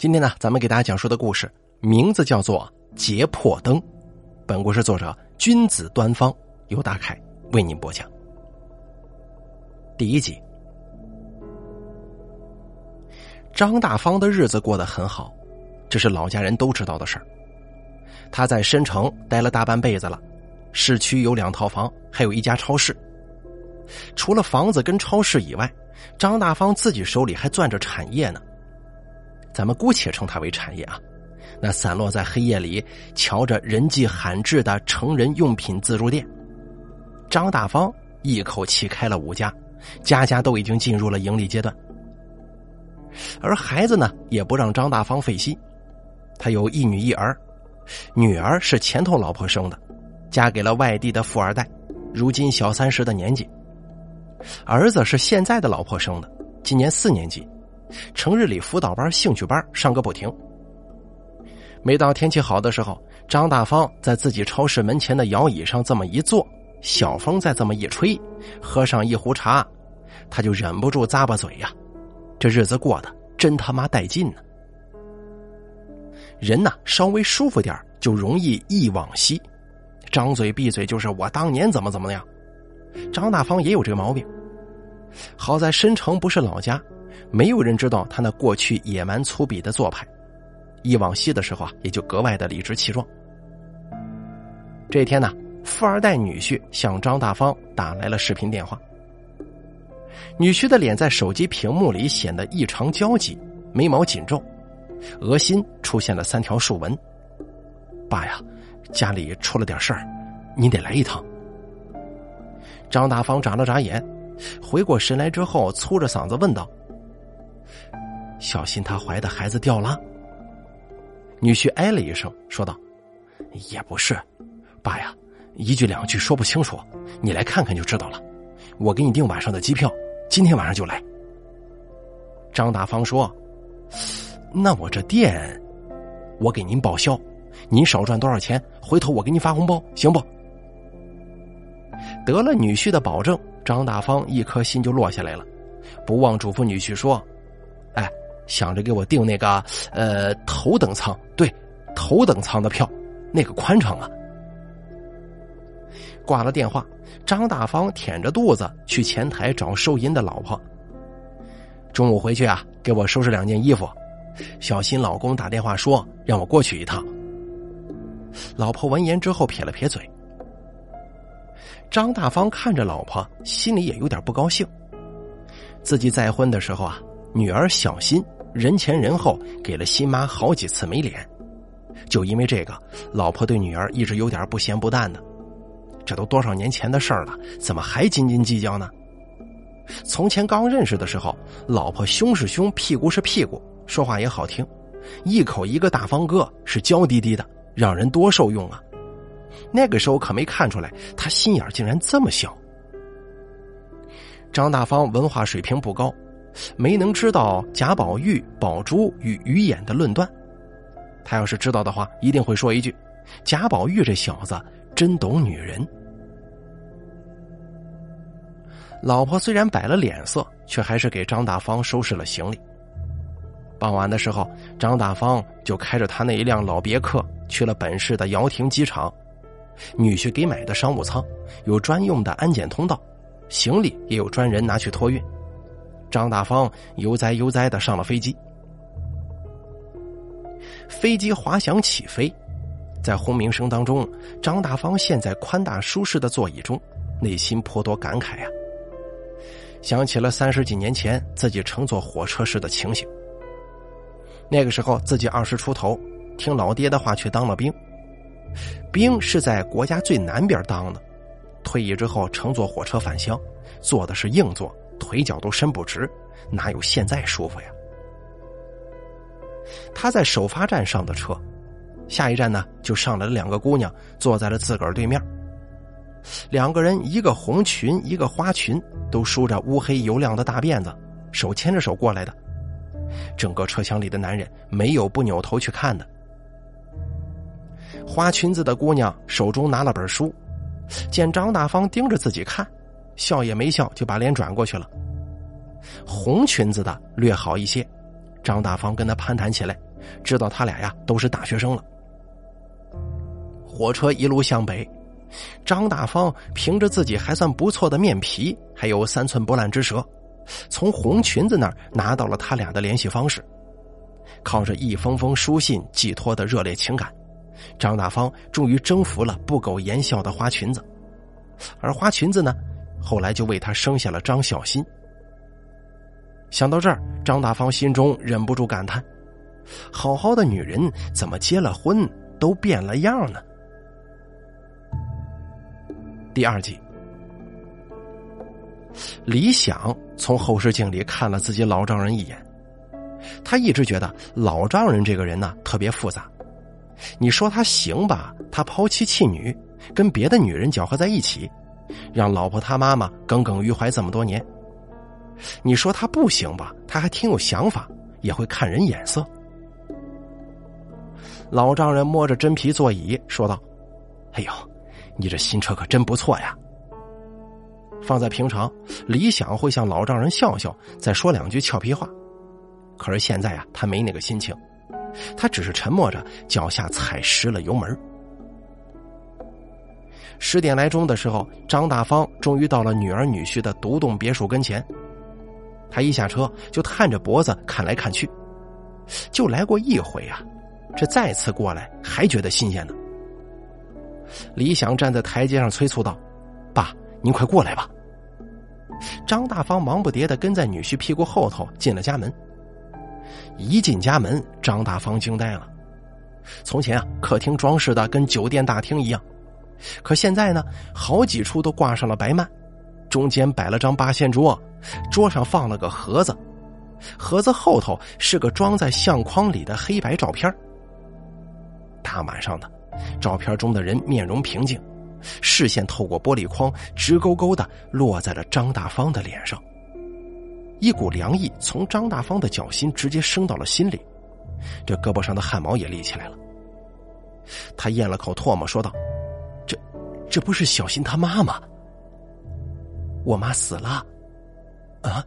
今天呢，咱们给大家讲述的故事名字叫做《劫破灯》，本故事作者君子端方由大凯为您播讲。第一集，张大方的日子过得很好，这是老家人都知道的事儿。他在申城待了大半辈子了，市区有两套房，还有一家超市。除了房子跟超市以外，张大方自己手里还攥着产业呢。咱们姑且称它为产业啊，那散落在黑夜里、瞧着人迹罕至的成人用品自助店，张大方一口气开了五家，家家都已经进入了盈利阶段。而孩子呢，也不让张大方费心，他有一女一儿，女儿是前头老婆生的，嫁给了外地的富二代，如今小三十的年纪；儿子是现在的老婆生的，今年四年级。成日里辅导班、兴趣班上个不停。每到天气好的时候，张大方在自己超市门前的摇椅上这么一坐，小风再这么一吹，喝上一壶茶，他就忍不住咂巴嘴呀。这日子过得真他妈带劲呢！人呐，稍微舒服点就容易忆往昔，张嘴闭嘴就是我当年怎么怎么样。张大方也有这个毛病。好在申城不是老家。没有人知道他那过去野蛮粗鄙的做派，忆往昔的时候啊，也就格外的理直气壮。这天呢，富二代女婿向张大方打来了视频电话。女婿的脸在手机屏幕里显得异常焦急，眉毛紧皱，额心出现了三条竖纹。爸呀，家里出了点事儿，你得来一趟。张大方眨了眨眼，回过神来之后，粗着嗓子问道。小心她怀的孩子掉了。女婿哎了一声，说道：“也不是，爸呀，一句两句说不清楚，你来看看就知道了。我给你订晚上的机票，今天晚上就来。”张大方说：“那我这店，我给您报销，您少赚多少钱，回头我给你发红包，行不？”得了女婿的保证，张大方一颗心就落下来了，不忘嘱咐女婿说。哎想着给我订那个呃头等舱，对，头等舱的票，那个宽敞啊。挂了电话，张大方舔着肚子去前台找收银的老婆。中午回去啊，给我收拾两件衣服，小心老公打电话说让我过去一趟。老婆闻言之后撇了撇嘴。张大方看着老婆，心里也有点不高兴。自己再婚的时候啊，女儿小心。人前人后给了新妈好几次没脸，就因为这个，老婆对女儿一直有点不咸不淡的。这都多少年前的事儿了，怎么还斤斤计较呢？从前刚认识的时候，老婆胸是胸，屁股是屁股，说话也好听，一口一个大方哥，是娇滴滴的，让人多受用啊。那个时候可没看出来，他心眼竟然这么小。张大方文化水平不高。没能知道贾宝玉、宝珠与鱼眼的论断，他要是知道的话，一定会说一句：“贾宝玉这小子真懂女人。”老婆虽然摆了脸色，却还是给张大方收拾了行李。傍晚的时候，张大方就开着他那一辆老别克去了本市的姚亭机场。女婿给买的商务舱有专用的安检通道，行李也有专人拿去托运。张大方悠哉悠哉的上了飞机，飞机滑翔起飞，在轰鸣声当中，张大方陷在宽大舒适的座椅中，内心颇多感慨啊。想起了三十几年前自己乘坐火车时的情形。那个时候自己二十出头，听老爹的话去当了兵，兵是在国家最南边当的，退役之后乘坐火车返乡，坐的是硬座。腿脚都伸不直，哪有现在舒服呀？他在首发站上的车，下一站呢就上来了两个姑娘，坐在了自个儿对面。两个人，一个红裙，一个花裙，都梳着乌黑油亮的大辫子，手牵着手过来的。整个车厢里的男人没有不扭头去看的。花裙子的姑娘手中拿了本书，见张大方盯着自己看。笑也没笑，就把脸转过去了。红裙子的略好一些，张大方跟他攀谈起来，知道他俩呀都是大学生了。火车一路向北，张大方凭着自己还算不错的面皮，还有三寸不烂之舌，从红裙子那儿拿到了他俩的联系方式。靠着一封封书信寄托的热烈情感，张大方终于征服了不苟言笑的花裙子，而花裙子呢，后来就为他生下了张小新。想到这儿，张大方心中忍不住感叹：好好的女人，怎么结了婚都变了样呢？第二集，李想从后视镜里看了自己老丈人一眼。他一直觉得老丈人这个人呢特别复杂。你说他行吧，他抛妻弃女，跟别的女人搅和在一起，让老婆他妈妈耿耿于怀这么多年。你说他不行吧，他还挺有想法，也会看人眼色。老丈人摸着真皮座椅说道：“哎呦，你这新车可真不错呀。”放在平常，李想会向老丈人笑笑，再说两句俏皮话。可是现在啊，他没那个心情，他只是沉默着，脚下踩实了油门。十点来钟的时候，张大方终于到了女儿女婿的独栋别墅跟前。他一下车就探着脖子看来看去，就来过一回啊，这再次过来还觉得新鲜呢。李想站在台阶上催促道：“爸，您快过来吧。”张大方忙不迭的跟在女婿屁股后头进了家门。一进家门，张大方惊呆了。从前啊，客厅装饰的跟酒店大厅一样，可现在呢，好几处都挂上了白幔，中间摆了张八仙桌，桌上放了个盒子，盒子后头是个装在相框里的黑白照片。大晚上的，照片中的人面容平静，视线透过玻璃框直勾勾的落在了张大方的脸上。一股凉意从张大方的脚心直接升到了心里，这胳膊上的汗毛也立起来了。他咽了口唾沫，说道：“，这不是小新他妈吗？我妈死了。”啊！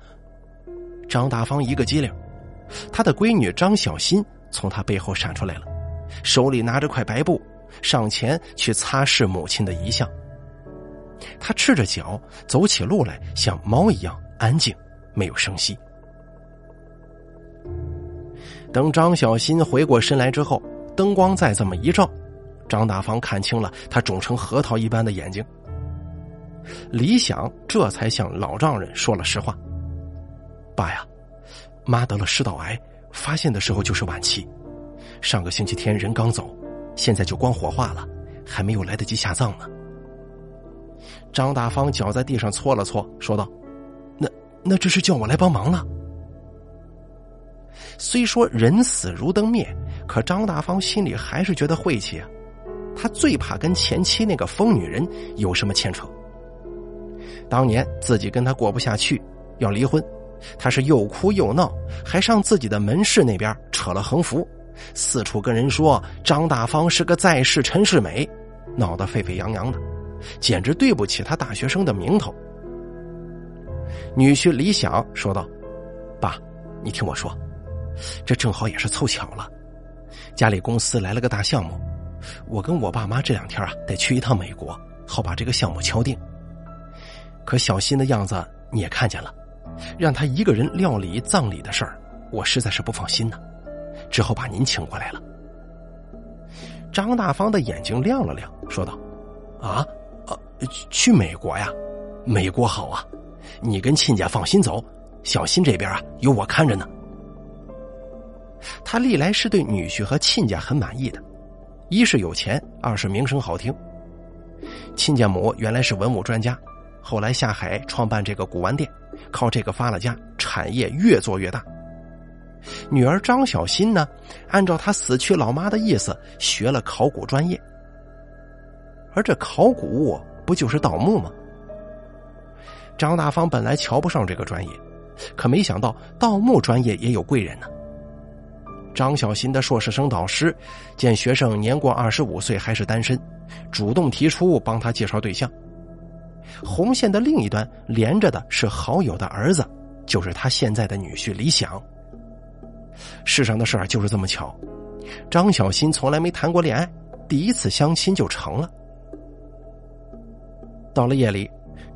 张大方一个机灵，他的闺女张小新从他背后闪出来了，手里拿着块白布，上前去擦拭母亲的遗像。他赤着脚走起路来，像猫一样安静。没有声息。等张小新回过身来之后，灯光再这么一照，张大方看清了他肿成核桃一般的眼睛。李想这才向老丈人说了实话：“爸呀，妈得了食道癌，发现的时候就是晚期，上个星期天人刚走，现在就光火化了，还没有来得及下葬呢。”张大方脚在地上搓了搓，说道。那那这是叫我来帮忙了。虽说人死如灯灭，可张大方心里还是觉得晦气啊。他最怕跟前妻那个疯女人有什么牵扯。当年自己跟他过不下去，要离婚，他是又哭又闹，还上自己的门市那边扯了横幅，四处跟人说张大方是个在世陈世美，闹得沸沸扬扬的，简直对不起他大学生的名头。女婿李想说道：“爸，你听我说，这正好也是凑巧了，家里公司来了个大项目，我跟我爸妈这两天啊得去一趟美国，好把这个项目敲定。可小新的样子你也看见了，让他一个人料理葬礼的事儿，我实在是不放心呢，只好把您请过来了。”张大方的眼睛亮了亮，说道：“啊，呃，去美国呀？美国好啊。”你跟亲家放心走，小新这边啊有我看着呢。他历来是对女婿和亲家很满意的，一是有钱，二是名声好听。亲家母原来是文物专家，后来下海创办这个古玩店，靠这个发了家，产业越做越大。女儿张小新呢，按照他死去老妈的意思，学了考古专业。而这考古不就是盗墓吗？张大方本来瞧不上这个专业，可没想到盗墓专业也有贵人呢。张小新的硕士生导师见学生年过二十五岁还是单身，主动提出帮他介绍对象。红线的另一端连着的是好友的儿子，就是他现在的女婿李想。世上的事儿就是这么巧，张小新从来没谈过恋爱，第一次相亲就成了。到了夜里，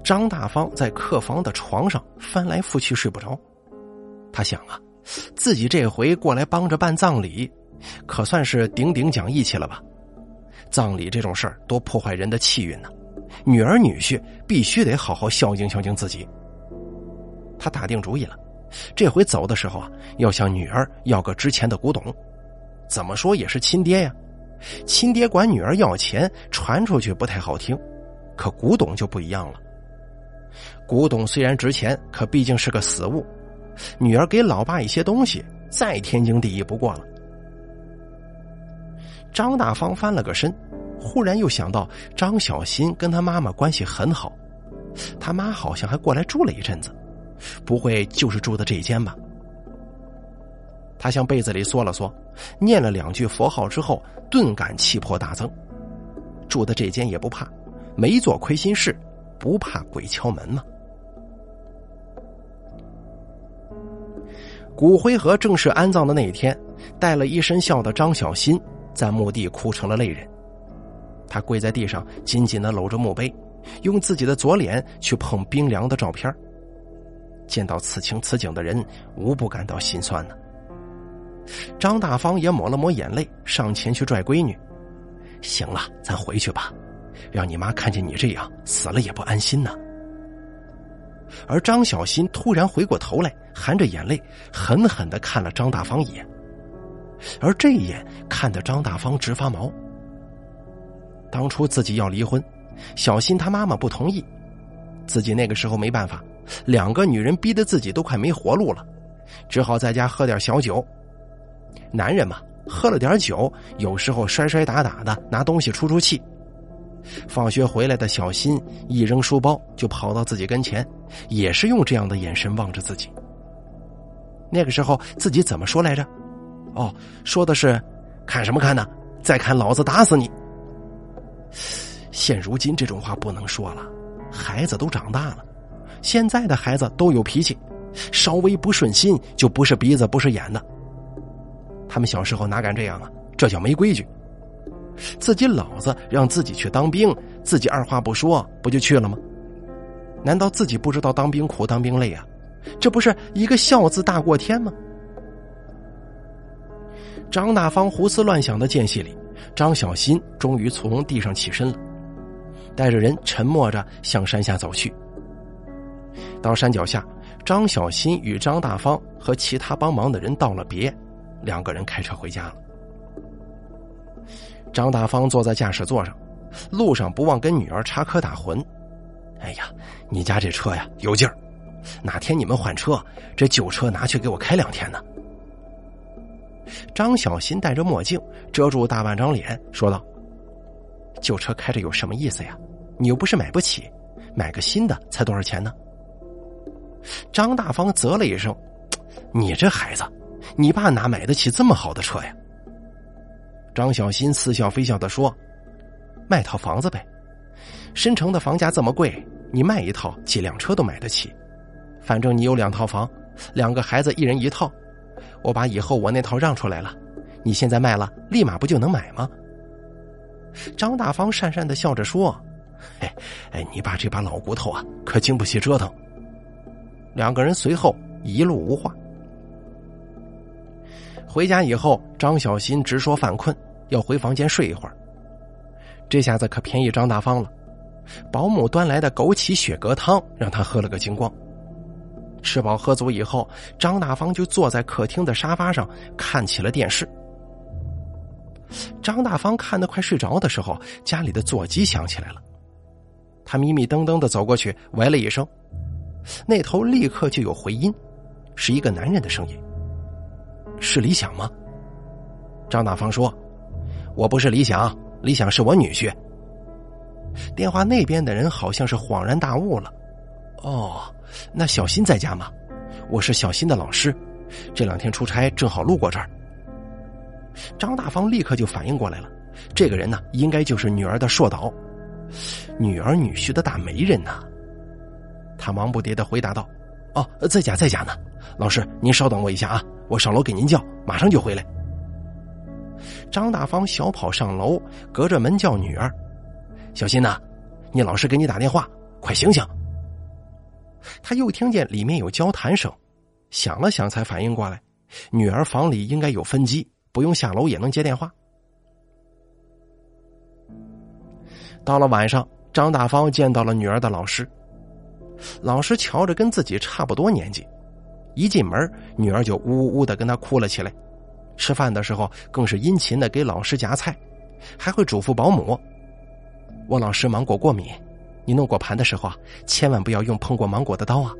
张大方在客房的床上翻来覆去睡不着。他想啊，自己这回过来帮着办葬礼，可算是顶顶讲义气了吧？葬礼这种事儿多破坏人的气运呢，女儿女婿必须得好好孝敬孝敬自己。他打定主意了，这回走的时候啊，要向女儿要个值钱的古董。怎么说也是亲爹呀，亲爹管女儿要钱，传出去不太好听。可古董就不一样了。古董虽然值钱，可毕竟是个死物。女儿给老爸一些东西，再天经地义不过了。张大方翻了个身，忽然又想到张小新跟他妈妈关系很好，他妈好像还过来住了一阵子，不会就是住的这间吧？他向被子里缩了缩，念了两句佛号之后，顿感气魄大增。住的这间也不怕。没做亏心事，不怕鬼敲门吗？骨灰盒正式安葬的那一天，带了一身笑的张小新在墓地哭成了泪人。他跪在地上，紧紧的搂着墓碑，用自己的左脸去碰冰凉的照片。见到此情此景的人，无不感到心酸呢。张大方也抹了抹眼泪，上前去拽闺女：“行了，咱回去吧。”让你妈看见你这样死了也不安心呢。而张小新突然回过头来，含着眼泪，狠狠的看了张大方一眼，而这一眼看得张大方直发毛。当初自己要离婚，小新他妈妈不同意，自己那个时候没办法，两个女人逼得自己都快没活路了，只好在家喝点小酒。男人嘛，喝了点酒，有时候摔摔打打的，拿东西出出气。放学回来的小新一扔书包就跑到自己跟前，也是用这样的眼神望着自己。那个时候自己怎么说来着？哦，说的是“看什么看呢？再看老子打死你！”现如今这种话不能说了，孩子都长大了，现在的孩子都有脾气，稍微不顺心就不是鼻子不是眼的。他们小时候哪敢这样啊？这叫没规矩。自己老子让自己去当兵，自己二话不说不就去了吗？难道自己不知道当兵苦、当兵累啊？这不是一个孝字大过天吗？张大方胡思乱想的间隙里，张小新终于从地上起身了，带着人沉默着向山下走去。到山脚下，张小新与张大方和其他帮忙的人道了别，两个人开车回家了。张大方坐在驾驶座上，路上不忘跟女儿插科打诨：“哎呀，你家这车呀有劲儿，哪天你们换车，这旧车拿去给我开两天呢。”张小新戴着墨镜遮住大半张脸，说道：“旧车开着有什么意思呀？你又不是买不起，买个新的才多少钱呢？”张大方啧了一声：“你这孩子，你爸哪买得起这么好的车呀？”张小新似笑非笑的说：“卖套房子呗，申城的房价这么贵，你卖一套几辆车都买得起。反正你有两套房，两个孩子一人一套，我把以后我那套让出来了，你现在卖了，立马不就能买吗？”张大方讪讪的笑着说：“哎哎，你爸这把老骨头啊，可经不起折腾。”两个人随后一路无话。回家以后，张小新直说犯困。要回房间睡一会儿，这下子可便宜张大方了。保姆端来的枸杞雪蛤汤让他喝了个精光。吃饱喝足以后，张大方就坐在客厅的沙发上看起了电视。张大方看得快睡着的时候，家里的座机响起来了。他迷迷瞪瞪的走过去，喂了一声，那头立刻就有回音，是一个男人的声音。是李想吗？张大方说。我不是李想，李想是我女婿。电话那边的人好像是恍然大悟了，哦，那小新在家吗？我是小新的老师，这两天出差正好路过这儿。张大方立刻就反应过来了，这个人呢，应该就是女儿的硕导，女儿女婿的大媒人呐。他忙不迭的回答道：“哦，在家，在家呢。老师，您稍等我一下啊，我上楼给您叫，马上就回来。张大方小跑上楼，隔着门叫女儿：“小心呐，你老师给你打电话，快醒醒！”他又听见里面有交谈声，想了想才反应过来，女儿房里应该有分机，不用下楼也能接电话。到了晚上，张大方见到了女儿的老师，老师瞧着跟自己差不多年纪，一进门，女儿就呜呜的跟他哭了起来。吃饭的时候更是殷勤的给老师夹菜，还会嘱咐保姆：“我老师芒果过敏，你弄果盘的时候啊，千万不要用碰过芒果的刀啊。”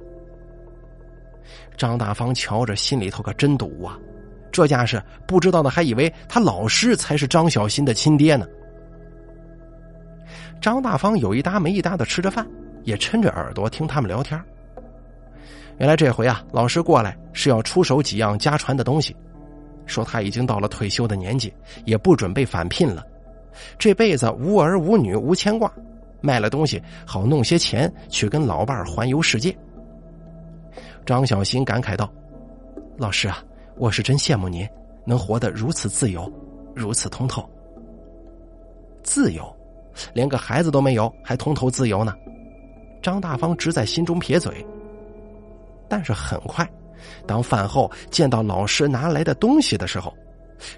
张大方瞧着心里头可真堵啊，这架势不知道的还以为他老师才是张小新的亲爹呢。张大方有一搭没一搭的吃着饭，也抻着耳朵听他们聊天。原来这回啊，老师过来是要出手几样家传的东西。说他已经到了退休的年纪，也不准备返聘了，这辈子无儿无女无牵挂，卖了东西好弄些钱去跟老伴环游世界。张小新感慨道：“老师啊，我是真羡慕您，能活得如此自由，如此通透。自由，连个孩子都没有，还通透自由呢？”张大方直在心中撇嘴，但是很快。当饭后见到老师拿来的东西的时候，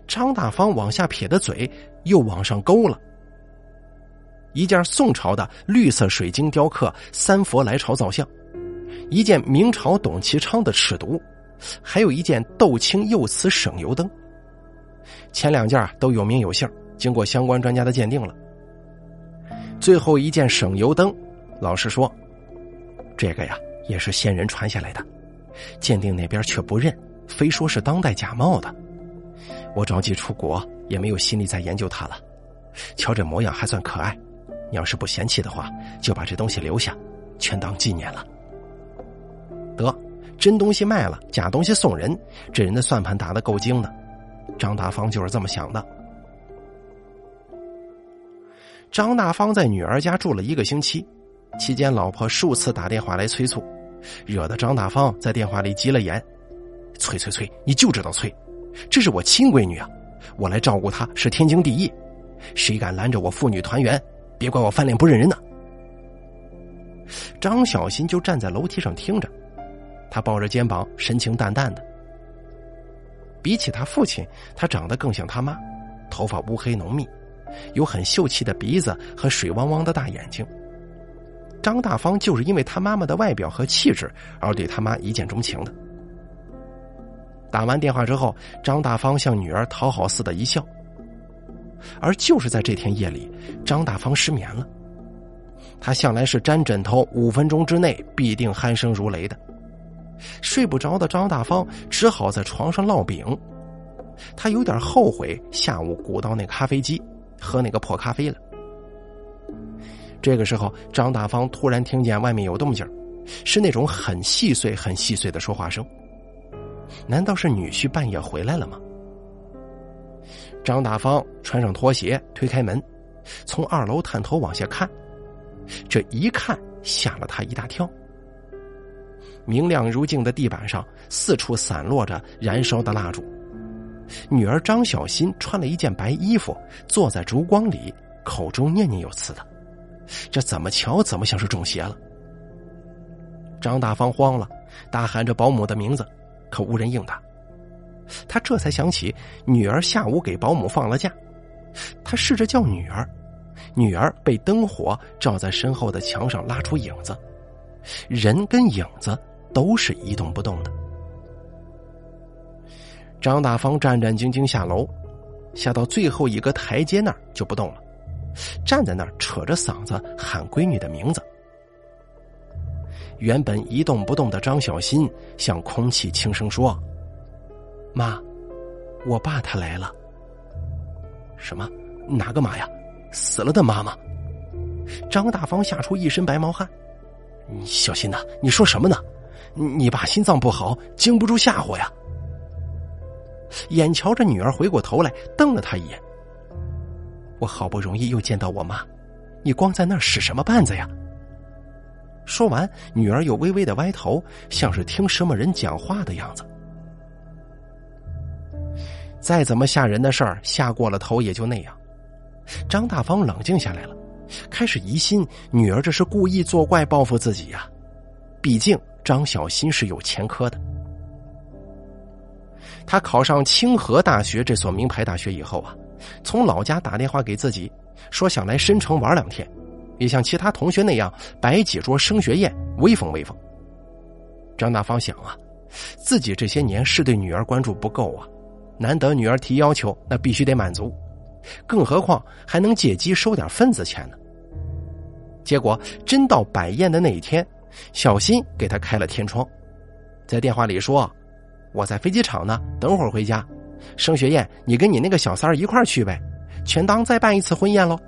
张大方往下撇的嘴又往上勾了。一件宋朝的绿色水晶雕刻三佛来朝造像，一件明朝董其昌的尺牍，还有一件豆青釉瓷省油灯。前两件都有名有姓，经过相关专家的鉴定了。最后一件省油灯，老实说，这个呀也是先人传下来的。鉴定那边却不认，非说是当代假冒的。我着急出国，也没有心力再研究它了。瞧这模样还算可爱，你要是不嫌弃的话，就把这东西留下，全当纪念了。得，真东西卖了，假东西送人，这人的算盘打得够精的。张大方就是这么想的。张大方在女儿家住了一个星期，期间老婆数次打电话来催促。惹得张大方在电话里急了眼，催催催，你就知道催，这是我亲闺女啊，我来照顾她是天经地义，谁敢拦着我父女团圆，别怪我翻脸不认人呢。张小新就站在楼梯上听着，他抱着肩膀，神情淡淡的。比起他父亲，他长得更像他妈，头发乌黑浓密，有很秀气的鼻子和水汪汪的大眼睛。张大方就是因为他妈妈的外表和气质而对他妈一见钟情的。打完电话之后，张大方向女儿讨好似的一笑。而就是在这天夜里，张大方失眠了。他向来是沾枕头五分钟之内必定鼾声如雷的，睡不着的张大方只好在床上烙饼。他有点后悔下午鼓捣那咖啡机，喝那个破咖啡了。这个时候，张大方突然听见外面有动静，是那种很细碎、很细碎的说话声。难道是女婿半夜回来了吗？张大方穿上拖鞋，推开门，从二楼探头往下看。这一看，吓了他一大跳。明亮如镜的地板上，四处散落着燃烧的蜡烛。女儿张小新穿了一件白衣服，坐在烛光里，口中念念有词的。这怎么瞧怎么像是中邪了。张大方慌了，大喊着保姆的名字，可无人应答。他这才想起女儿下午给保姆放了假，他试着叫女儿，女儿被灯火照在身后的墙上拉出影子，人跟影子都是一动不动的。张大方战战兢兢下楼，下到最后一个台阶那儿就不动了。站在那儿，扯着嗓子喊闺女的名字。原本一动不动的张小新向空气轻声说：“妈，我爸他来了。”什么？哪个妈呀？死了的妈妈？张大方吓出一身白毛汗。小新呐，你说什么呢？你爸心脏不好，经不住吓唬呀。眼瞧着女儿回过头来，瞪了他一眼。我好不容易又见到我妈，你光在那儿使什么绊子呀？说完，女儿又微微的歪头，像是听什么人讲话的样子。再怎么吓人的事儿，吓过了头也就那样。张大方冷静下来了，开始疑心女儿这是故意作怪报复自己呀。毕竟张小新是有前科的。他考上清河大学这所名牌大学以后啊，从老家打电话给自己，说想来申城玩两天，也像其他同学那样摆几桌升学宴，威风威风。张大方想啊，自己这些年是对女儿关注不够啊，难得女儿提要求，那必须得满足。更何况还能借机收点份子钱呢。结果真到摆宴的那一天，小新给他开了天窗，在电话里说：“我在飞机场呢，等会儿回家。升学宴你跟你那个小三儿一块去呗，全当再办一次婚宴喽。”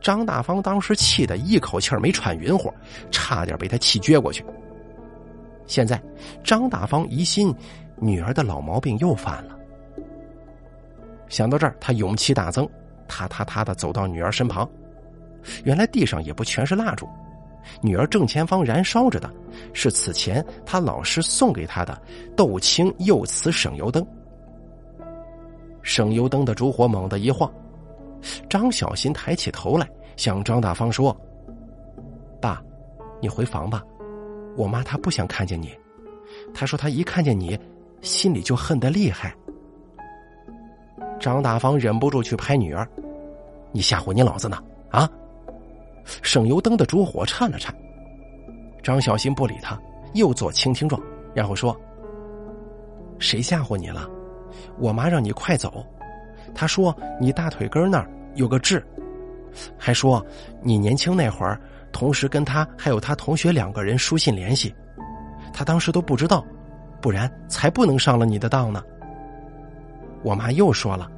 张大方当时气得一口气没喘匀乎，差点被他气撅过去。现在张大方疑心女儿的老毛病又犯了。想到这儿，他勇气大增，踏踏踏的走到女儿身旁。原来地上也不全是蜡烛，女儿正前方燃烧着的，是此前他老师送给他的豆青釉瓷省油灯。省油灯的烛火猛地一晃，张小新抬起头来，向张大方说：“爸，你回房吧，我妈她不想看见你，她说她一看见你，心里就恨得厉害。”张大方忍不住去拍女儿：“你吓唬你老子呢？啊！”省油灯的烛火颤了颤。张小新不理他，又做倾听状，然后说：“谁吓唬你了？我妈让你快走，她说你大腿根那儿有个痣，还说你年轻那会儿，同时跟他还有他同学两个人书信联系，他当时都不知道，不然才不能上了你的当呢。”我妈又说了，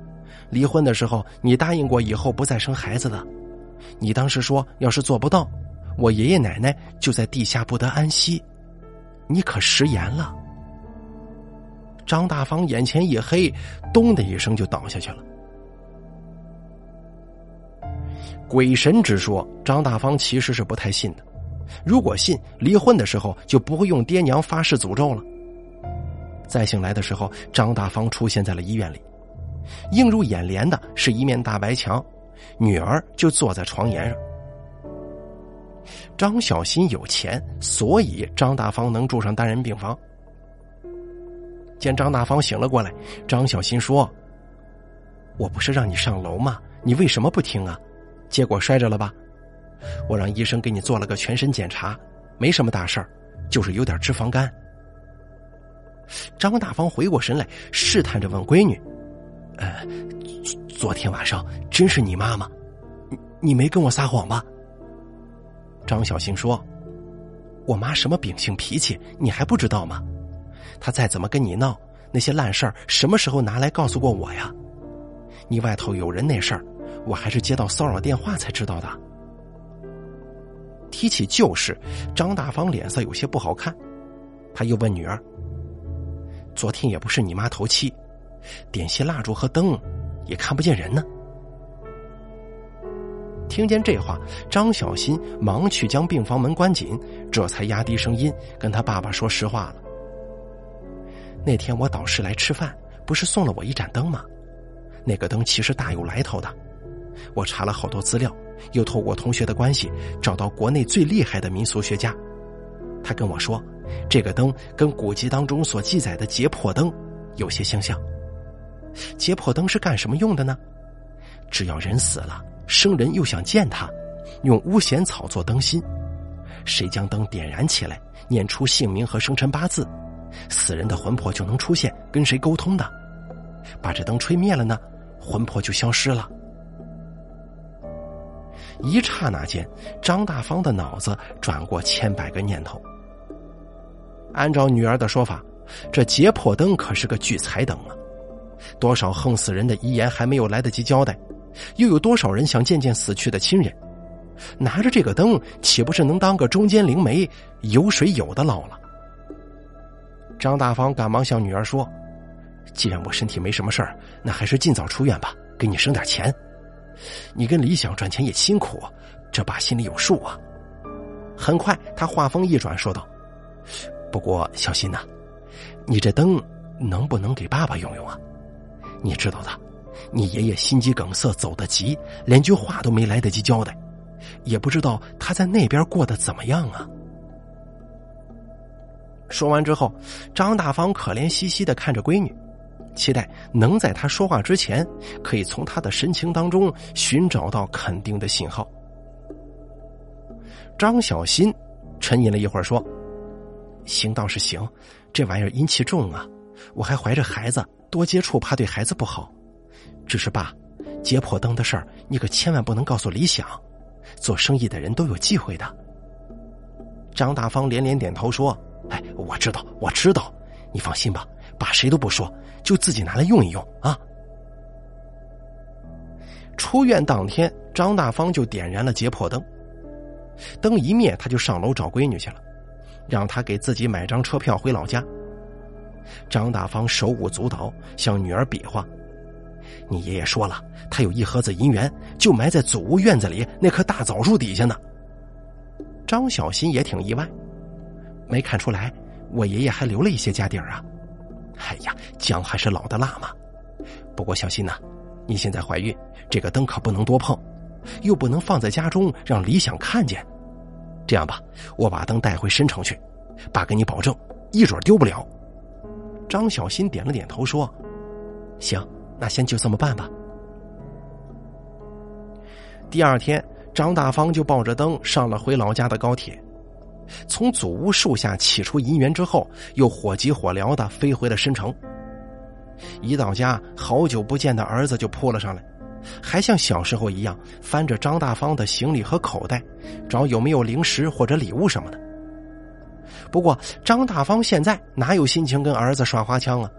离婚的时候你答应过以后不再生孩子的，你当时说要是做不到，我爷爷奶奶就在地下不得安息，你可食言了。张大方眼前一黑，咚的一声就倒下去了。鬼神之说，张大方其实是不太信的。如果信，离婚的时候就不会用爹娘发誓诅咒了。再醒来的时候，张大方出现在了医院里，映入眼帘的是一面大白墙，女儿就坐在床沿上。张小新有钱，所以张大方能住上单人病房。见张大方醒了过来，张小新说：“我不是让你上楼吗？你为什么不听啊？结果摔着了吧？我让医生给你做了个全身检查，没什么大事儿，就是有点脂肪肝。”张大方回过神来，试探着问闺女：“呃，昨天晚上真是你妈吗？你你没跟我撒谎吧？”张小新说：“我妈什么秉性脾气，你还不知道吗？他再怎么跟你闹，那些烂事儿什么时候拿来告诉过我呀？你外头有人那事儿，我还是接到骚扰电话才知道的。”提起旧事，张大方脸色有些不好看，他又问女儿。昨天也不是你妈头七，点些蜡烛和灯，也看不见人呢。听见这话，张小新忙去将病房门关紧，这才压低声音跟他爸爸说实话了。那天我导师来吃饭，不是送了我一盏灯吗？那个灯其实大有来头的，我查了好多资料，又透过同学的关系找到国内最厉害的民俗学家，他跟我说。这个灯跟古籍当中所记载的结魄灯有些相像。结魄灯是干什么用的呢？只要人死了，生人又想见他，用乌藓草做灯芯，谁将灯点燃起来，念出姓名和生辰八字，死人的魂魄就能出现，跟谁沟通的。把这灯吹灭了呢，魂魄就消失了。一刹那间，张大方的脑子转过千百个念头。按照女儿的说法，这劫魄灯可是个聚财灯啊！多少横死人的遗言还没有来得及交代，又有多少人想见见死去的亲人？拿着这个灯，岂不是能当个中间灵媒，有水有的捞了？张大方赶忙向女儿说：“既然我身体没什么事儿，那还是尽早出院吧，给你省点钱。你跟李想赚钱也辛苦，这爸心里有数啊。”很快，他话锋一转，说道。不过小心呐，你这灯能不能给爸爸用用啊？你知道的，你爷爷心肌梗塞走得急，连句话都没来得及交代，也不知道他在那边过得怎么样啊。说完之后，张大方可怜兮兮的看着闺女，期待能在他说话之前，可以从他的神情当中寻找到肯定的信号。张小新沉吟了一会儿，说：“行倒是行，这玩意儿阴气重啊，我还怀着孩子，多接触怕对孩子不好。只是爸，解破灯的事儿，你可千万不能告诉李想，做生意的人都有忌讳的。”张大方连连点头说。我知道，我知道，你放心吧，爸谁都不说，就自己拿来用一用啊。出院当天，张大方就点燃了解破灯，灯一灭，他就上楼找闺女去了，让他给自己买张车票回老家。张大方手舞足蹈，向女儿比划：“你爷爷说了，他有一盒子银元，就埋在祖屋院子里那棵大枣树底下呢。”张小新也挺意外。没看出来，我爷爷还留了一些家底儿啊！哎呀，姜还是老的辣嘛。不过小心呐，你现在怀孕，这个灯可不能多碰，又不能放在家中让李想看见。这样吧，我把灯带回申城去，爸给你保证，一准丢不了。张小新点了点头说：“行，那先就这么办吧。”第二天，张大方就抱着灯上了回老家的高铁。从祖屋树下取出银元之后，又火急火燎的飞回了申城。一到家，好久不见的儿子就扑了上来，还像小时候一样翻着张大方的行李和口袋，找有没有零食或者礼物什么的。不过张大方现在哪有心情跟儿子耍花枪啊？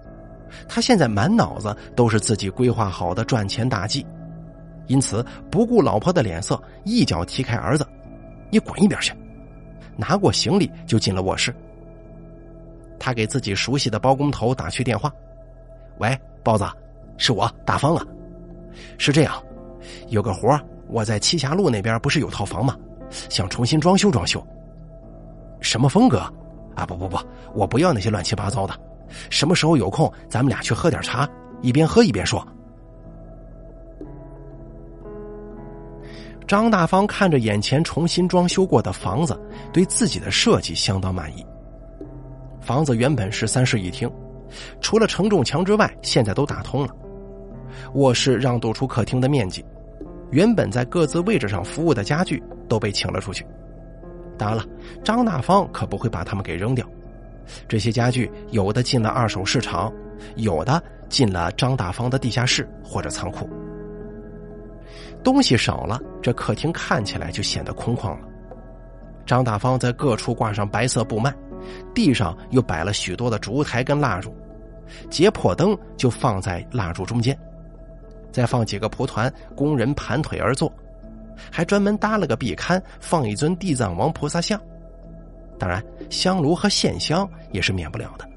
他现在满脑子都是自己规划好的赚钱大计，因此不顾老婆的脸色，一脚踢开儿子：“你滚一边去！”拿过行李就进了卧室。他给自己熟悉的包工头打去电话：“喂，包子，是我大方啊。是这样，有个活我在栖霞路那边不是有套房吗？想重新装修装修。什么风格？啊，不不不，我不要那些乱七八糟的。什么时候有空，咱们俩去喝点茶，一边喝一边说。”张大方看着眼前重新装修过的房子，对自己的设计相当满意。房子原本是三室一厅，除了承重墙之外，现在都打通了。卧室让渡出客厅的面积，原本在各自位置上服务的家具都被请了出去。当然了，张大方可不会把它们给扔掉。这些家具有的进了二手市场，有的进了张大方的地下室或者仓库。东西少了，这客厅看起来就显得空旷了。张大方在各处挂上白色布幔，地上又摆了许多的烛台跟蜡烛，结破灯就放在蜡烛中间，再放几个蒲团，工人盘腿而坐，还专门搭了个壁龛，放一尊地藏王菩萨像。当然，香炉和线香也是免不了的。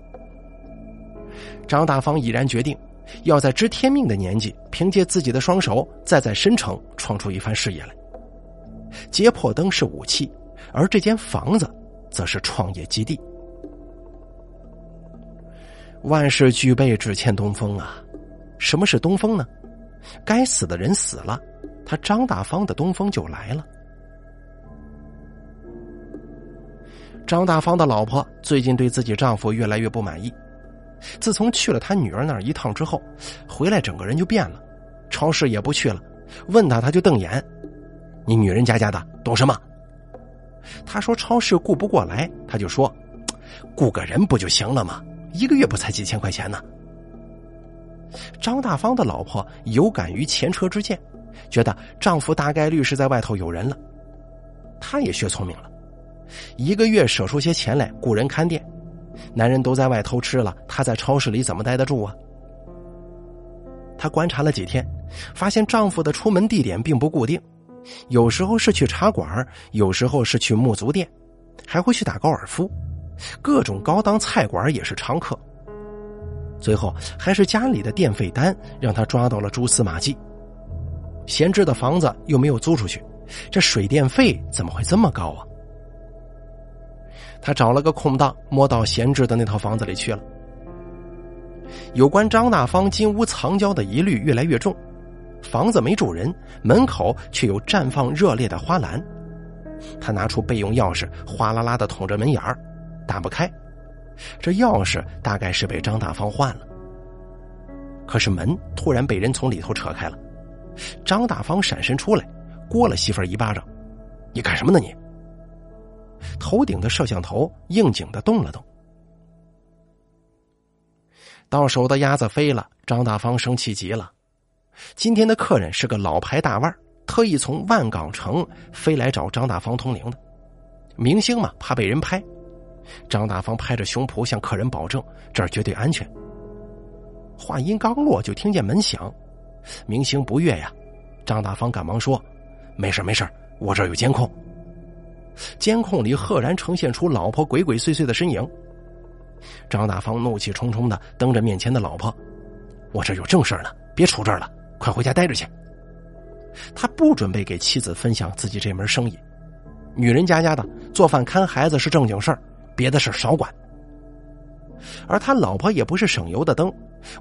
张大方已然决定。要在知天命的年纪，凭借自己的双手，再在深城创出一番事业来。结破灯是武器，而这间房子则是创业基地。万事俱备，只欠东风啊！什么是东风呢？该死的人死了，他张大方的东风就来了。张大方的老婆最近对自己丈夫越来越不满意。自从去了他女儿那一趟之后，回来整个人就变了，超市也不去了，问他他就瞪眼：“你女人家家的懂什么？”他说超市顾不过来，他就说：“雇个人不就行了吗？一个月不才几千块钱呢。”张大方的老婆有感于前车之鉴，觉得丈夫大概率是在外头有人了，她也学聪明了，一个月舍出些钱来雇人看店。男人都在外偷吃了，她在超市里怎么待得住啊？她观察了几天，发现丈夫的出门地点并不固定，有时候是去茶馆，有时候是去沐足店，还会去打高尔夫，各种高档菜馆也是常客。最后还是家里的电费单让她抓到了蛛丝马迹。闲置的房子又没有租出去，这水电费怎么会这么高啊？他找了个空档，摸到闲置的那套房子里去了。有关张大方金屋藏娇的疑虑越来越重。房子没住人，门口却有绽放热烈的花篮。他拿出备用钥匙，哗啦啦的捅着门眼儿，打不开。这钥匙大概是被张大方换了。可是门突然被人从里头扯开了，张大方闪身出来，掴了媳妇儿一巴掌：“你干什么呢你？”头顶的摄像头应景的动了动。到手的鸭子飞了，张大方生气极了。今天的客人是个老牌大腕，特意从万港城飞来找张大方通灵的。明星嘛，怕被人拍。张大方拍着胸脯向客人保证：“这儿绝对安全。”话音刚落，就听见门响。明星不悦呀，张大方赶忙说：“没事没事，我这儿有监控。”监控里赫然呈现出老婆鬼鬼祟祟的身影。张大方怒气冲冲的瞪着面前的老婆：“我这有正事呢，别杵这儿了。”快回家待着去。他不准备给妻子分享自己这门生意，女人家家的做饭看孩子是正经事儿，别的事少管。而他老婆也不是省油的灯，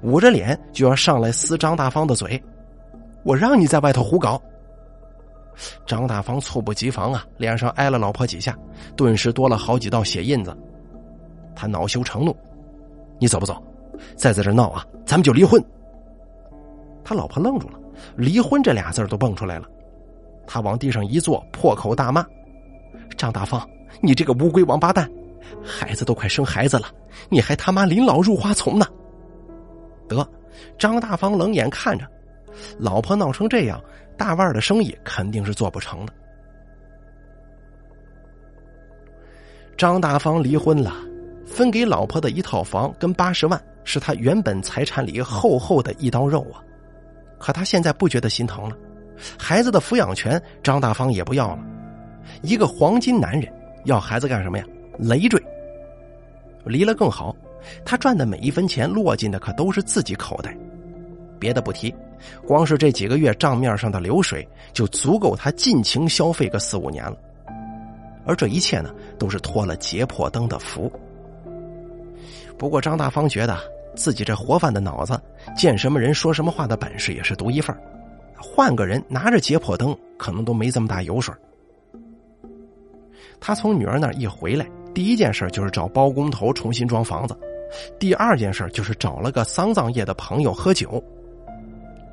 捂着脸就要上来撕张大方的嘴。我让你在外头胡搞。张大方猝不及防啊，脸上挨了老婆几下，顿时多了好几道血印子。他恼羞成怒：“你走不走？再在这闹啊，咱们就离婚。”他老婆愣住了，离婚这俩字都蹦出来了。他往地上一坐，破口大骂：“张大方，你这个乌龟王八蛋！孩子都快生孩子了，你还他妈临老入花丛呢！”得，张大方冷眼看着，老婆闹成这样，大腕的生意肯定是做不成的。张大方离婚了，分给老婆的一套房跟八十万，是他原本财产里厚厚的一刀肉啊。可他现在不觉得心疼了，孩子的抚养权张大方也不要了。一个黄金男人要孩子干什么呀？累赘。离了更好，他赚的每一分钱落进的可都是自己口袋。别的不提，光是这几个月账面上的流水就足够他尽情消费个四五年了。而这一切呢，都是托了结破灯的福。不过张大方觉得。自己这活泛的脑子，见什么人说什么话的本事也是独一份换个人拿着解剖灯，可能都没这么大油水。他从女儿那儿一回来，第一件事就是找包工头重新装房子，第二件事就是找了个丧葬业的朋友喝酒。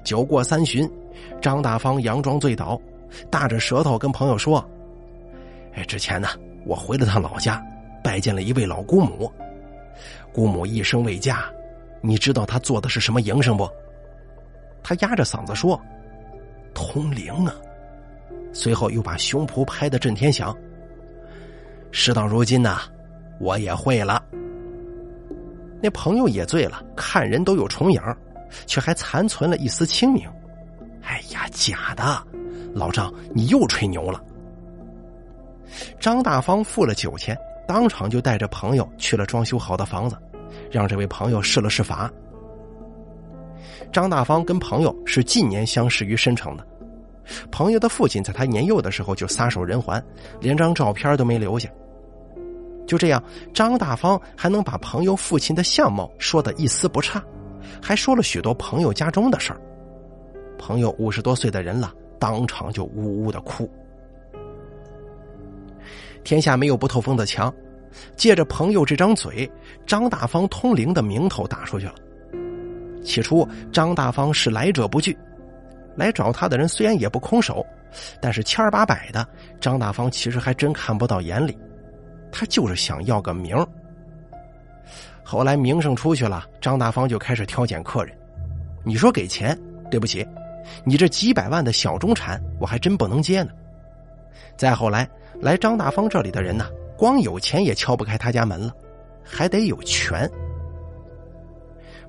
酒过三巡，张大方佯装醉倒，大着舌头跟朋友说：“哎，之前呢，我回了趟老家，拜见了一位老姑母，姑母一生未嫁。”你知道她做的是什么营生不？他压着嗓子说：“通灵啊！”随后又把胸脯拍得震天响。事到如今呢，我也会了。那朋友也醉了，看人都有重影，却还残存了一丝清明。哎呀，假的！老张，你又吹牛了。张大方付了酒钱，当场就带着朋友去了装修好的房子。让这位朋友试了试法。张大方跟朋友是近年相识于深城的，朋友的父亲在他年幼的时候就撒手人寰，连张照片都没留下。就这样，张大方还能把朋友父亲的相貌说的一丝不差，还说了许多朋友家中的事儿。朋友五十多岁的人了，当场就呜呜的哭。天下没有不透风的墙。借着朋友这张嘴，张大方通灵的名头打出去了。起初，张大方是来者不拒，来找他的人虽然也不空手，但是千儿八百的，张大方其实还真看不到眼里。他就是想要个名后来名声出去了，张大方就开始挑拣客人。你说给钱，对不起，你这几百万的小中产，我还真不能接呢。再后来，来张大方这里的人呢？光有钱也敲不开他家门了，还得有权。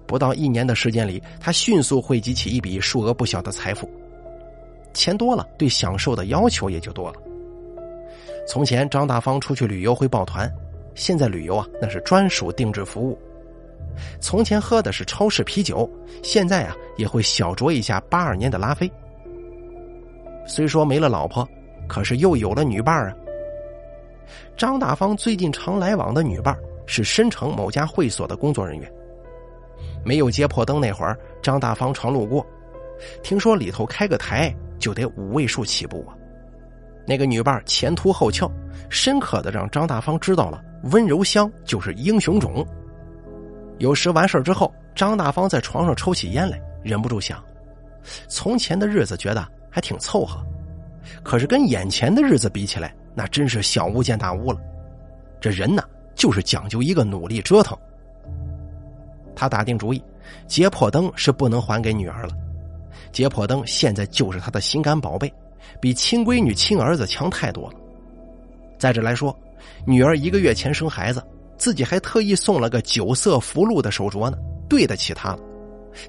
不到一年的时间里，他迅速汇集起一笔数额不小的财富。钱多了，对享受的要求也就多了。从前张大方出去旅游会抱团，现在旅游啊那是专属定制服务。从前喝的是超市啤酒，现在啊也会小酌一下八二年的拉菲。虽说没了老婆，可是又有了女伴啊。张大方最近常来往的女伴是申城某家会所的工作人员，没有接破灯那会儿，张大方常路过，听说里头开个台就得五位数起步啊。那个女伴前凸后翘，深刻的让张大方知道了温柔乡就是英雄种。有时完事之后，张大方在床上抽起烟来，忍不住想：从前的日子觉得还挺凑合，可是跟眼前的日子比起来，那真是小巫见大巫了。这人呢，就是讲究一个努力折腾。他打定主意，结破灯是不能还给女儿了。结破灯现在就是他的心肝宝贝。比亲闺女、亲儿子强太多了。再者来说，女儿一个月前生孩子，自己还特意送了个九色福禄的手镯呢，对得起她了。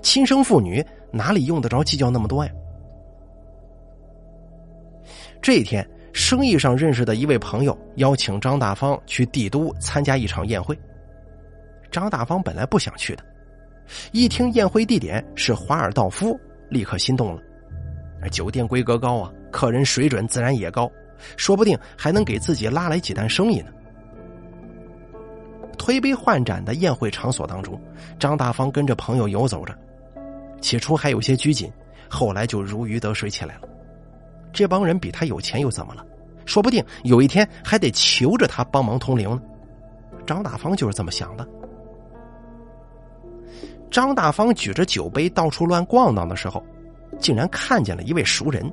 亲生父女哪里用得着计较那么多呀？这一天，生意上认识的一位朋友邀请张大方去帝都参加一场宴会。张大方本来不想去的，一听宴会地点是华尔道夫，立刻心动了。酒店规格高啊，客人水准自然也高，说不定还能给自己拉来几单生意呢。推杯换盏的宴会场所当中，张大方跟着朋友游走着，起初还有些拘谨，后来就如鱼得水起来了。这帮人比他有钱又怎么了？说不定有一天还得求着他帮忙通灵呢。张大方就是这么想的。张大方举着酒杯到处乱逛荡的时候。竟然看见了一位熟人，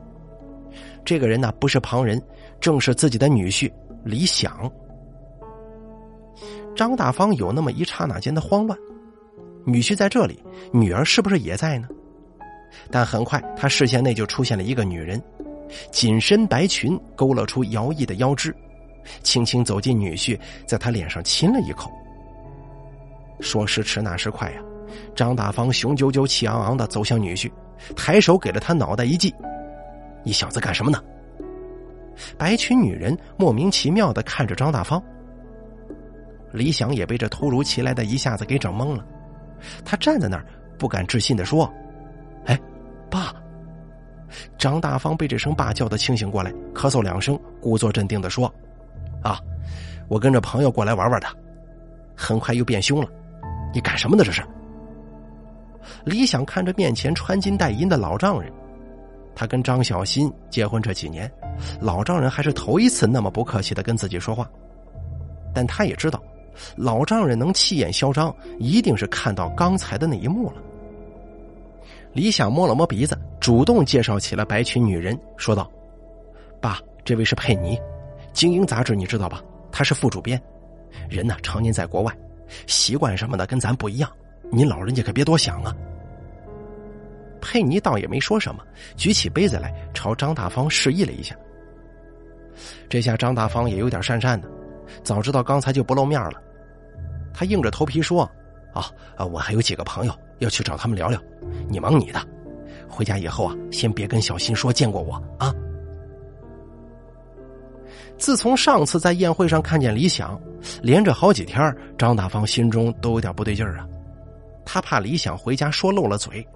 这个人呢不是旁人，正是自己的女婿李想。张大方有那么一刹那间的慌乱，女婿在这里，女儿是不是也在呢？但很快他视线内就出现了一个女人，紧身白裙勾勒出摇曳的腰肢，轻轻走进女婿，在他脸上亲了一口。说时迟，那时快呀，张大方雄赳赳、气昂昂的走向女婿。抬手给了他脑袋一记，你小子干什么呢？白裙女人莫名其妙的看着张大方，李想也被这突如其来的一下子给整懵了，他站在那儿不敢置信的说：“哎，爸！”张大方被这声爸叫的清醒过来，咳嗽两声，故作镇定的说：“啊，我跟着朋友过来玩玩的。”很快又变凶了，你干什么呢？这是？李想看着面前穿金戴银的老丈人，他跟张小新结婚这几年，老丈人还是头一次那么不客气的跟自己说话。但他也知道，老丈人能气焰嚣张，一定是看到刚才的那一幕了。李想摸了摸鼻子，主动介绍起了白裙女人，说道：“爸，这位是佩妮，精英杂志你知道吧？她是副主编，人呢常年在国外，习惯什么的跟咱不一样。”您老人家可别多想啊！佩妮倒也没说什么，举起杯子来朝张大方示意了一下。这下张大方也有点讪讪的，早知道刚才就不露面了。他硬着头皮说：“啊啊，我还有几个朋友要去找他们聊聊，你忙你的，回家以后啊，先别跟小新说见过我啊。”自从上次在宴会上看见李想，连着好几天，张大方心中都有点不对劲儿啊。他怕李想回家说漏了嘴，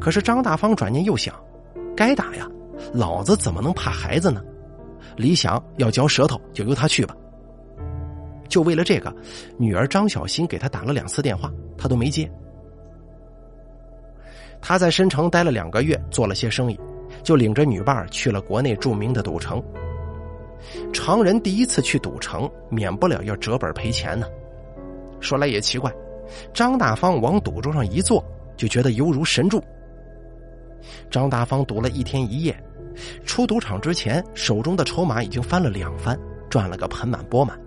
可是张大方转念又想，该打呀，老子怎么能怕孩子呢？李想要嚼舌头，就由他去吧。就为了这个，女儿张小新给他打了两次电话，他都没接。他在申城待了两个月，做了些生意，就领着女伴去了国内著名的赌城。常人第一次去赌城，免不了要折本赔钱呢。说来也奇怪。张大方往赌桌上一坐，就觉得犹如神助。张大方赌了一天一夜，出赌场之前，手中的筹码已经翻了两番，赚了个盆满钵满。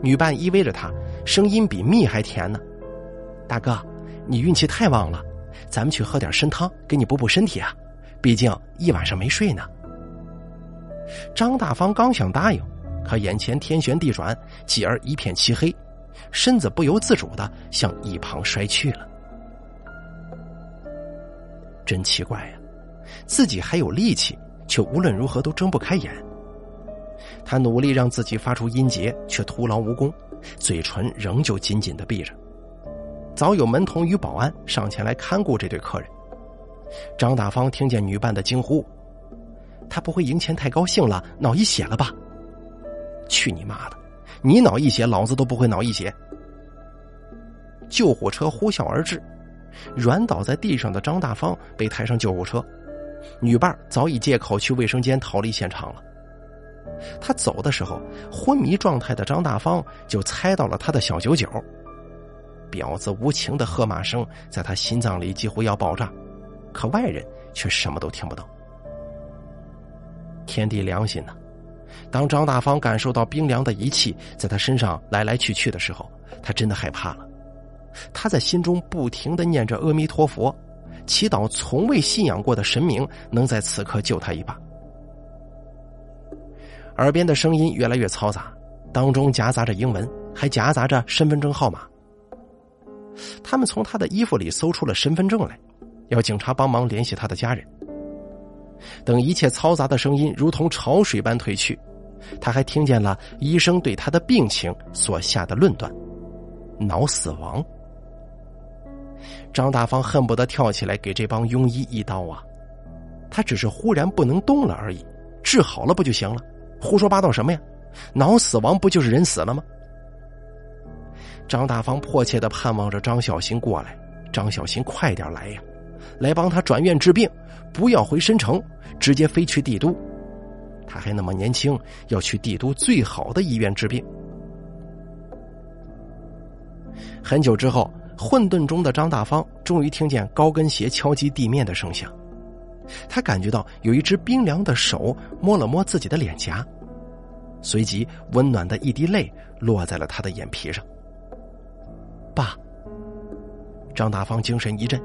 女伴依偎着他，声音比蜜还甜呢。大哥，你运气太旺了，咱们去喝点参汤，给你补补身体啊。毕竟一晚上没睡呢。张大方刚想答应，可眼前天旋地转，继而一片漆黑。身子不由自主的向一旁摔去了。真奇怪呀，自己还有力气，却无论如何都睁不开眼。他努力让自己发出音节，却徒劳无功，嘴唇仍旧紧紧的闭着。早有门童与保安上前来看顾这对客人。张大方听见女伴的惊呼：“他不会赢钱太高兴了，脑溢血了吧？”去你妈的！你脑溢血，老子都不会脑溢血。救护车呼啸而至，软倒在地上的张大方被抬上救护车，女伴早已借口去卫生间逃离现场了。他走的时候，昏迷状态的张大方就猜到了他的小九九。婊子无情的喝骂声在他心脏里几乎要爆炸，可外人却什么都听不到。天地良心呐！当张大方感受到冰凉的仪器在他身上来来去去的时候，他真的害怕了。他在心中不停的念着阿弥陀佛，祈祷从未信仰过的神明能在此刻救他一把。耳边的声音越来越嘈杂，当中夹杂着英文，还夹杂着身份证号码。他们从他的衣服里搜出了身份证来，要警察帮忙联系他的家人。等一切嘈杂的声音如同潮水般退去，他还听见了医生对他的病情所下的论断：脑死亡。张大方恨不得跳起来给这帮庸医一刀啊！他只是忽然不能动了而已，治好了不就行了？胡说八道什么呀？脑死亡不就是人死了吗？张大方迫切的盼望着张小新过来，张小新快点来呀，来帮他转院治病，不要回申城，直接飞去帝都。他还那么年轻，要去帝都最好的医院治病。很久之后，混沌中的张大方终于听见高跟鞋敲击地面的声响，他感觉到有一只冰凉的手摸了摸自己的脸颊，随即温暖的一滴泪落在了他的眼皮上。爸，张大方精神一振，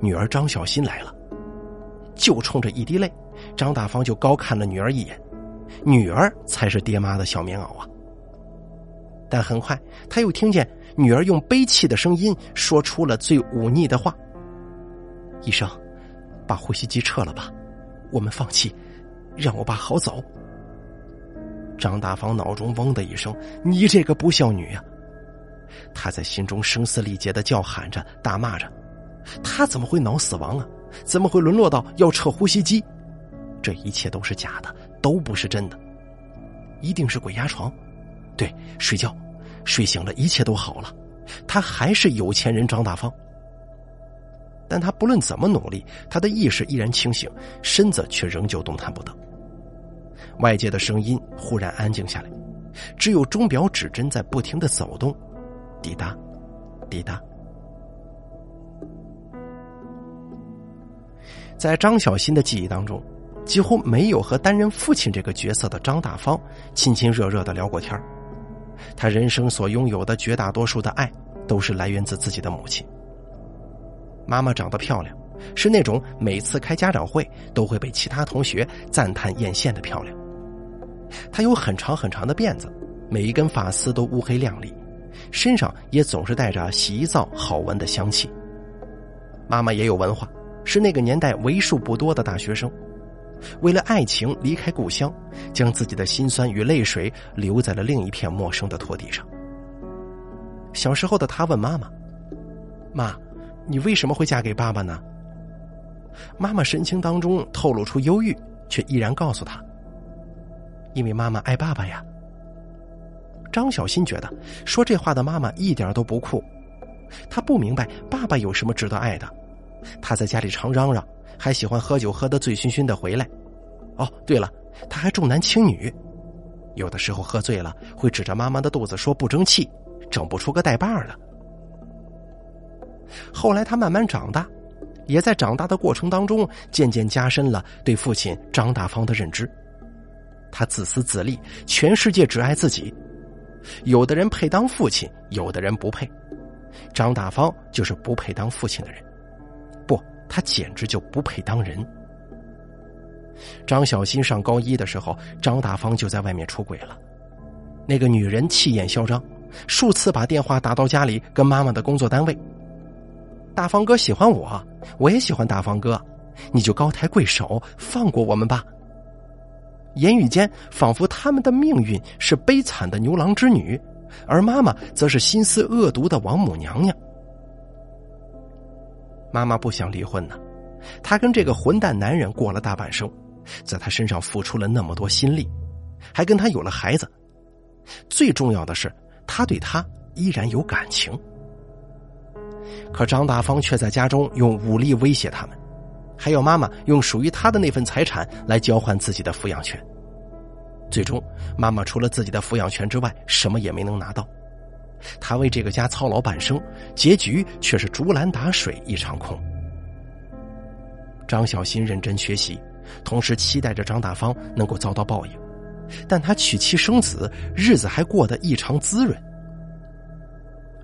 女儿张小新来了。就冲着一滴泪，张大方就高看了女儿一眼，女儿才是爹妈的小棉袄啊。但很快，他又听见女儿用悲泣的声音说出了最忤逆的话：“医生，把呼吸机撤了吧，我们放弃，让我爸好走。”张大方脑中嗡的一声：“你这个不孝女呀！”他在心中声嘶力竭的叫喊着、大骂着：“他怎么会脑死亡啊？怎么会沦落到要撤呼吸机？这一切都是假的，都不是真的，一定是鬼压床。对，睡觉，睡醒了，一切都好了。他还是有钱人张大方。但他不论怎么努力，他的意识依然清醒，身子却仍旧动弹不得。外界的声音忽然安静下来，只有钟表指针在不停的走动。”滴答，滴答。在张小新的记忆当中，几乎没有和担任父亲这个角色的张大方亲亲热热的聊过天他人生所拥有的绝大多数的爱，都是来源自自己的母亲。妈妈长得漂亮，是那种每次开家长会都会被其他同学赞叹艳羡的漂亮。她有很长很长的辫子，每一根发丝都乌黑亮丽。身上也总是带着洗衣皂好闻的香气。妈妈也有文化，是那个年代为数不多的大学生，为了爱情离开故乡，将自己的辛酸与泪水留在了另一片陌生的土地上。小时候的他问妈妈：“妈，你为什么会嫁给爸爸呢？”妈妈神情当中透露出忧郁，却依然告诉他：“因为妈妈爱爸爸呀。”张小新觉得说这话的妈妈一点都不酷，他不明白爸爸有什么值得爱的。他在家里常嚷嚷，还喜欢喝酒喝得醉醺醺的回来。哦，对了，他还重男轻女，有的时候喝醉了会指着妈妈的肚子说不争气，整不出个带把的。后来他慢慢长大，也在长大的过程当中渐渐加深了对父亲张大方的认知。他自私自利，全世界只爱自己。有的人配当父亲，有的人不配。张大方就是不配当父亲的人，他简直就不配当人。张小新上高一的时候，张大方就在外面出轨了。那个女人气焰嚣张，数次把电话打到家里，跟妈妈的工作单位。大方哥喜欢我，我也喜欢大方哥，你就高抬贵手，放过我们吧。言语间，仿佛他们的命运是悲惨的牛郎织女，而妈妈则是心思恶毒的王母娘娘。妈妈不想离婚呢，她跟这个混蛋男人过了大半生，在他身上付出了那么多心力，还跟他有了孩子。最重要的是，他对他依然有感情。可张大方却在家中用武力威胁他们，还要妈妈用属于他的那份财产来交换自己的抚养权。最终，妈妈除了自己的抚养权之外，什么也没能拿到。他为这个家操劳半生，结局却是竹篮打水一场空。张小新认真学习，同时期待着张大方能够遭到报应，但他娶妻生子，日子还过得异常滋润。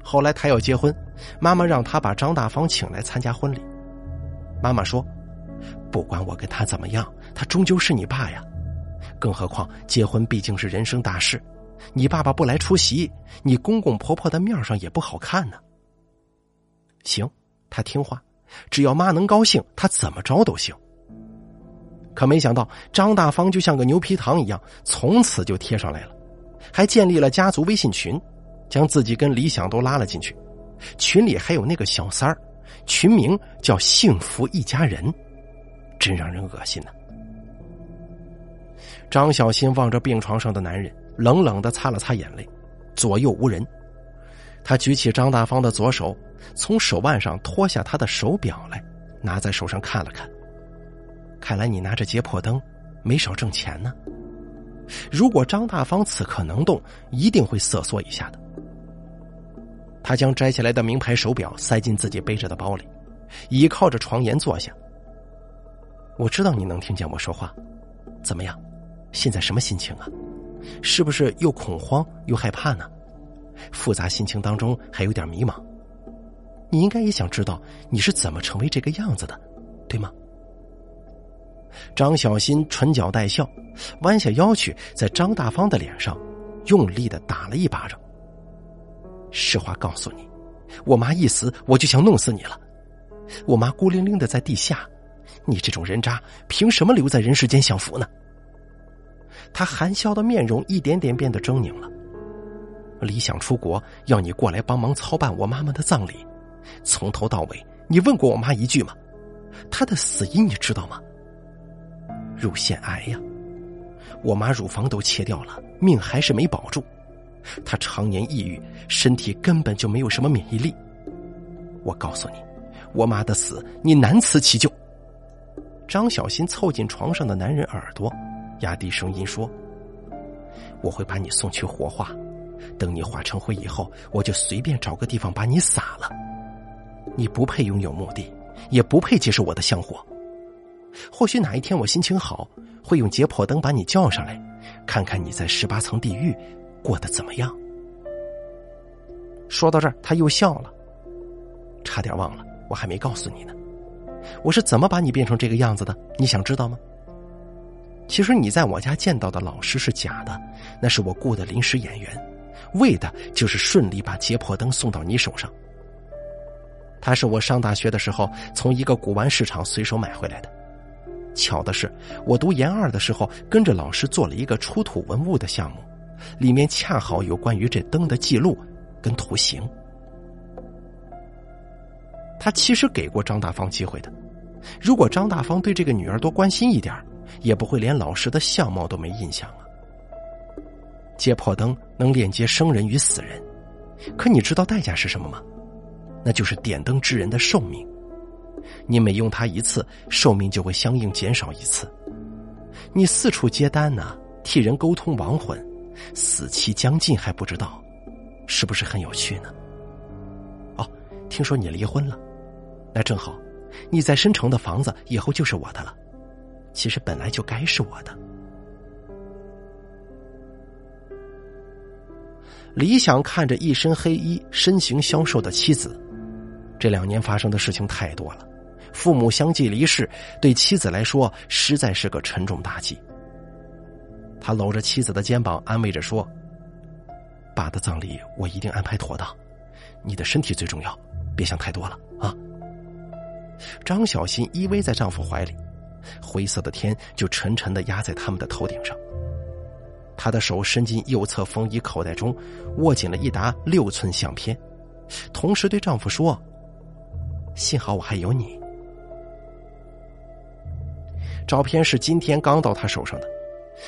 后来他要结婚，妈妈让他把张大方请来参加婚礼。妈妈说：“不管我跟他怎么样，他终究是你爸呀。更何况结婚毕竟是人生大事，你爸爸不来出席，你公公婆婆的面上也不好看呢。”行，他听话，只要妈能高兴，他怎么着都行。可没想到张大方就像个牛皮糖一样，从此就贴上来了，还建立了家族微信群。将自己跟李想都拉了进去，群里还有那个小三儿，群名叫“幸福一家人”，真让人恶心呢。张小新望着病床上的男人，冷冷的擦了擦眼泪，左右无人。他举起张大方的左手，从手腕上脱下他的手表来，拿在手上看了看。看来你拿着结破灯，没少挣钱呢。如果张大方此刻能动，一定会瑟缩一下的。他将摘下来的名牌手表塞进自己背着的包里，倚靠着床沿坐下。我知道你能听见我说话，怎么样？现在什么心情啊？是不是又恐慌又害怕呢？复杂心情当中还有点迷茫。你应该也想知道你是怎么成为这个样子的，对吗？张小新唇角带笑，弯下腰去，在张大方的脸上用力的打了一巴掌。实话告诉你，我妈一死，我就想弄死你了。我妈孤零零的在地下，你这种人渣，凭什么留在人世间享福呢？他含笑的面容一点点变得狰狞了。李想出国，要你过来帮忙操办我妈妈的葬礼，从头到尾，你问过我妈一句吗？她的死因你知道吗？乳腺癌呀，我妈乳房都切掉了，命还是没保住。她常年抑郁，身体根本就没有什么免疫力。我告诉你，我妈的死你难辞其咎。张小新凑近床上的男人耳朵，压低声音说：“我会把你送去火化，等你化成灰以后，我就随便找个地方把你撒了。你不配拥有墓地，也不配接受我的香火。或许哪一天我心情好，会用解剖灯把你叫上来，看看你在十八层地狱。”过得怎么样？说到这儿，他又笑了。差点忘了，我还没告诉你呢，我是怎么把你变成这个样子的？你想知道吗？其实你在我家见到的老师是假的，那是我雇的临时演员，为的就是顺利把解剖灯送到你手上。他是我上大学的时候从一个古玩市场随手买回来的。巧的是，我读研二的时候跟着老师做了一个出土文物的项目。里面恰好有关于这灯的记录跟图形。他其实给过张大方机会的，如果张大方对这个女儿多关心一点，也不会连老师的相貌都没印象啊。解剖灯能链接生人与死人，可你知道代价是什么吗？那就是点灯之人的寿命。你每用它一次，寿命就会相应减少一次。你四处接单呢，替人沟通亡魂。死期将近还不知道，是不是很有趣呢？哦，听说你离婚了，那正好，你在申城的房子以后就是我的了。其实本来就该是我的。李想看着一身黑衣、身形消瘦的妻子，这两年发生的事情太多了，父母相继离世，对妻子来说实在是个沉重打击。他搂着妻子的肩膀，安慰着说：“爸的葬礼我一定安排妥当，你的身体最重要，别想太多了啊。”张小新依偎在丈夫怀里，灰色的天就沉沉的压在他们的头顶上。他的手伸进右侧风衣口袋中，握紧了一沓六寸相片，同时对丈夫说：“幸好我还有你。”照片是今天刚到他手上的。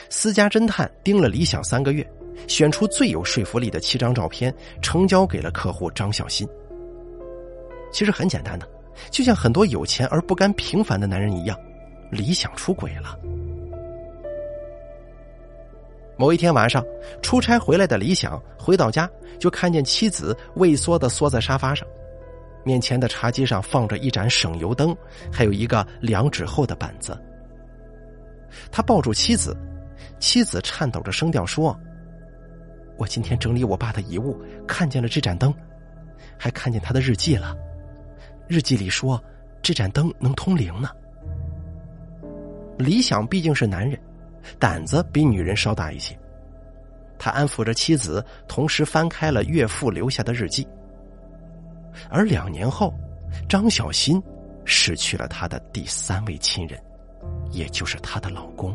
私家侦探盯了李想三个月，选出最有说服力的七张照片，呈交给了客户张小新。其实很简单的，就像很多有钱而不甘平凡的男人一样，理想出轨了。某一天晚上，出差回来的李想回到家，就看见妻子畏缩的缩在沙发上，面前的茶几上放着一盏省油灯，还有一个两指厚的板子。他抱住妻子，妻子颤抖着声调说：“我今天整理我爸的遗物，看见了这盏灯，还看见他的日记了。日记里说，这盏灯能通灵呢。”李想毕竟是男人。胆子比女人稍大一些，他安抚着妻子，同时翻开了岳父留下的日记。而两年后，张小新失去了他的第三位亲人，也就是她的老公。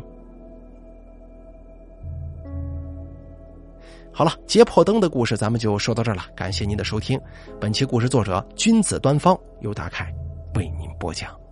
好了，揭破灯的故事咱们就说到这儿了，感谢您的收听。本期故事作者君子端方由大凯为您播讲。